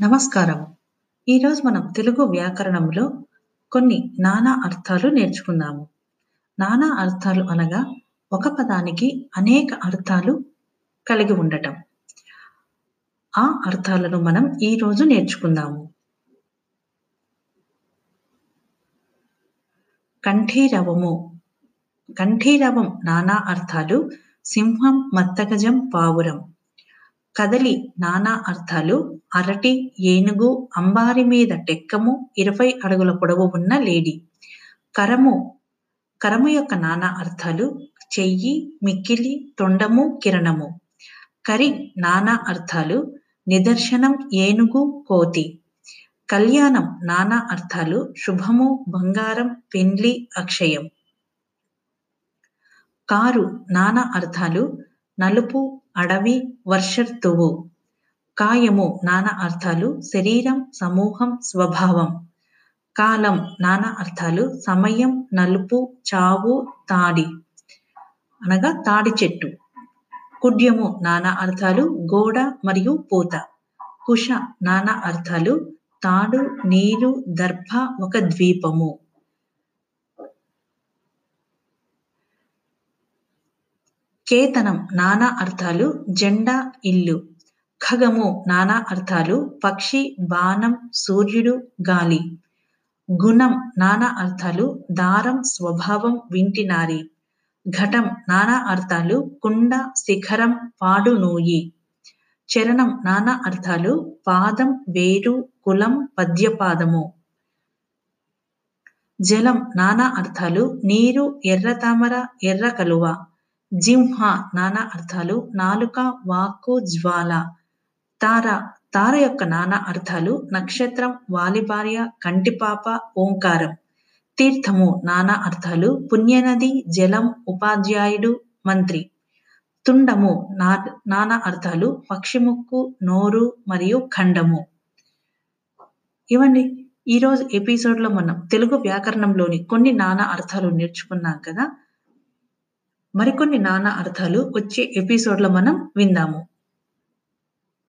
నమస్కారం ఈరోజు మనం తెలుగు వ్యాకరణంలో కొన్ని నానా అర్థాలు నేర్చుకుందాము నానా అర్థాలు అనగా ఒక పదానికి అనేక అర్థాలు కలిగి ఉండటం. ఆ అర్థాలను మనం ఈరోజు నేర్చుకుందాము. కంఠీరవము. కంఠీరవం నానా అర్థాలు సింహం మత్తగజం పావురం. కదలి నానా అర్థాలు. అరటి ఏనుగు అంబారి మీద టెక్కము ఇరవై అడుగుల పొడవు ఉన్న లేడి. కరము కరము యొక్క నానా అర్థాలు. చెయ్యి మిక్కిలి తొండము కిరణము. కరి నానా అర్థాలు. నిదర్శనం ఏనుగు కోతి. కళ్యాణం నానా అర్థాలు. శుభము బంగారం పెండ్లి అక్షయం. కారు నానా అర్థాలు. నలుపు అడవి వర్షర్తువు కాయము నానా అర్థాలు శరీరం సమూహం స్వభావం. కాలం నానా అర్థాలు సమయం నలుపు చావు తాడి. అనగా తాడి చెట్టు. కుడ్యము నానా అర్థాలు గోడ మరియు పూత. కుష నానా అర్థాలు తాడు నీరు దర్భ ఒక ద్వీపము. కేతనం నానా అర్థాలు జెండా ఇల్లు. ఖగము నానా అర్థాలు పక్షి బాణం సూర్యుడు గాలి. గుణం నానా అర్థాలు దారం స్వభావం వింటినారి ఘటం నానా అర్థాలు కుండ శిఖరం పాడు నూయి. చరణం నానా అర్థాలు పాదం వేరు కులం పద్యపాదము. జలం నానా అర్థాలు నీరు ఎర్ర తామర ఎర్ర కలువ. జింహ నానా అర్థాలు నాలుక వాక్కు జ్వాల. తార తార యొక్క నానా అర్థాలు నక్షత్రం వాలిభార్య కంటిపాప ఓంకారం. తీర్థము నానా అర్థాలు పుణ్యనది జలం ఉపాధ్యాయుడు మంత్రి. తుండము నా నానా అర్థాలు పక్షిముక్కు నోరు మరియు ఖండము. ఇవన్నీ ఈరోజు ఎపిసోడ్లో మనం తెలుగు వ్యాకరణంలోని కొన్ని నానా అర్థాలు నేర్చుకున్నాం కదా? మరికొన్ని నానా అర్థాలు వచ్చే ఎపిసోడ్లో మనం విందాము.